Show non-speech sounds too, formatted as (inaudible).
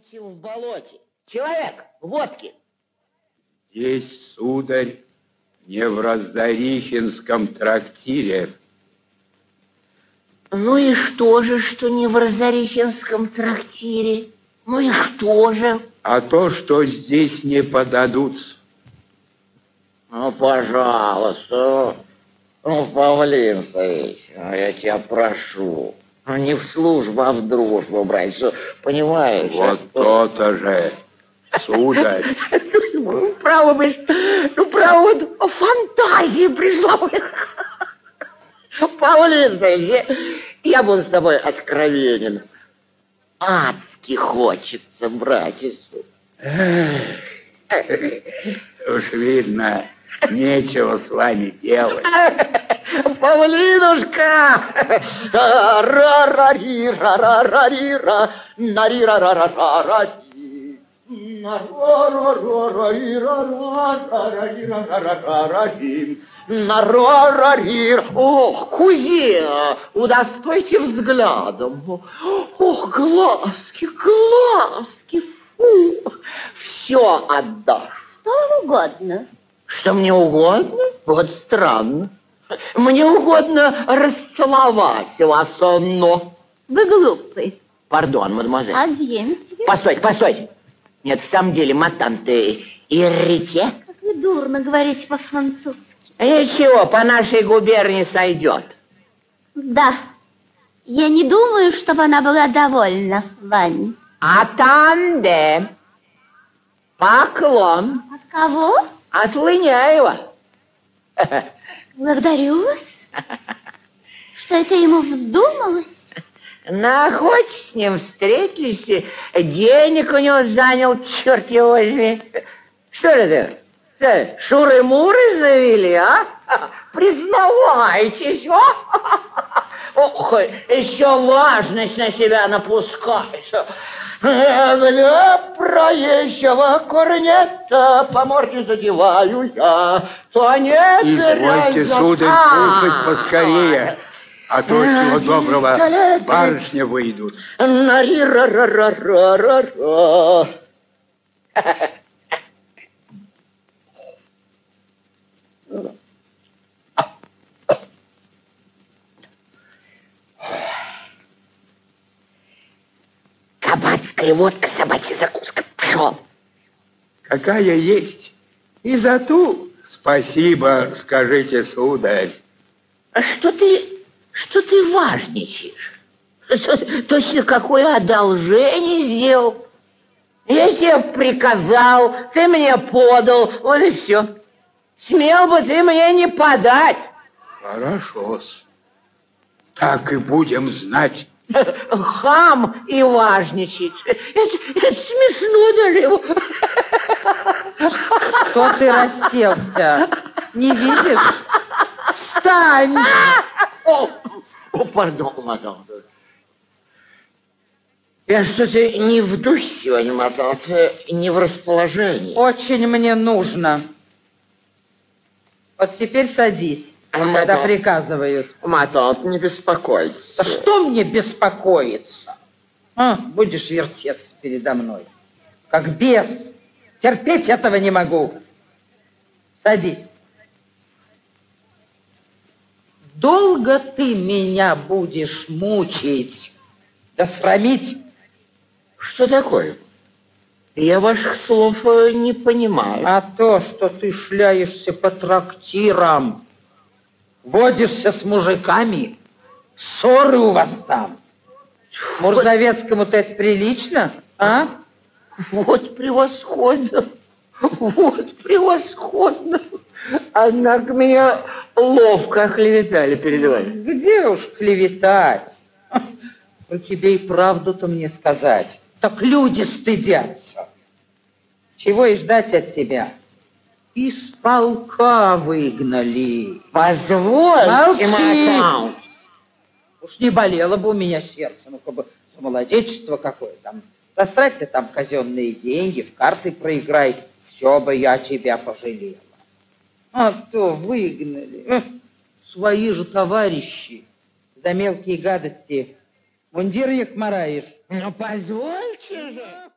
Мочил в болоте. Человек, водки. Здесь, сударь, не в Раздарихинском трактире. Ну и что же, что не в Разорихинском трактире? Ну и что же? А то, что здесь не подадутся. Ну, пожалуйста, ну, Павлин Савич, ну, я тебя прошу. Ну, не в службу, а в дружбу, брать, что, понимаешь? Вот то-то же, сударь. Ну, (laughs) право, бы, ну, право, вот фантазия пришла. (laughs) Павлин Савич, я буду с тобой откровенен. Адски хочется, братец. Уж видно, нечего с вами делать. (laughs) Павлинушка! Ра-ра-ри, ра-ра-ри, ра нари ра ра ра ра ра на ра ра ра ра ри ра ра ра ри ра ра ра ра ри на ра ра ри Ох, кузина, удостойте взглядом. Ох, глазки, глазки, фу, все отдашь. Что угодно? Что мне угодно? Вот странно. Мне угодно расцеловать вас, но... Вы глупый. Пардон, мадемуазель. Адье, месье. Постойте, постойте. Нет, в самом деле, матанты, иррите. Как вы дурно говорите по-французски. Ничего, по нашей губернии сойдет. Да. Я не думаю, чтобы она была довольна вами. Атанде. Поклон. От кого? От Лыняева. (laughs) Благодарю вас. Что это ему вздумалось? На охоте с ним встретились, денег у него занял, черт его возьми. Что это? Что, Шуры-муры завели, а? Признавайтесь, а? Ох, еще важность на себя напускаешь. Для проезжего корнета по морде задеваю я, то не Извольте, сударь, кушать поскорее, а то чего доброго барышня выйдут. нари ра Кабацкая водка, собачья закуска. Пшел. Какая есть. И за ту спасибо, скажите, сударь. А что ты, что ты важничаешь? Точно какое одолжение сделал? Я тебе приказал, ты мне подал, вот и все. Смел бы ты мне не подать. хорошо -с. Так и будем знать. Хам и важничает. Это, это смешно даже. Что ты расселся? Не видишь? Встань! О, о, пардон, мадам. Я что-то не в духе сегодня, мадам, не в расположении. Очень мне нужно. Вот теперь садись, А, когда мадам. приказывают. Мадам, не беспокойтесь. Да что мне беспокоиться? А, будешь вертеться передо мной, как бес. Терпеть этого не могу. Садись. Долго ты меня будешь мучить, да срамить? Что такое? Я ваших слов э, не понимаю. А то, что ты шляешься по трактирам, водишься с мужиками, ссоры у вас там. Мурзовецкому-то это прилично, а? Вот превосходно. Вот превосходно. Однако меня ловко оклеветали перед вами. Где уж клеветать? Про тебе и правду-то мне сказать. Так люди стыдятся. Чего и ждать от тебя? Из полка выгнали. Позвольте, мадам. Уж не болело бы у меня сердце, ну-ка бы за молодечество какое там. Растрать ты там казенные деньги, в карты проиграй, все бы я тебя пожалела. А то выгнали. Эх, Свои же товарищи за мелкие гадости. Мундир их мараешь. Ну, позвольте же.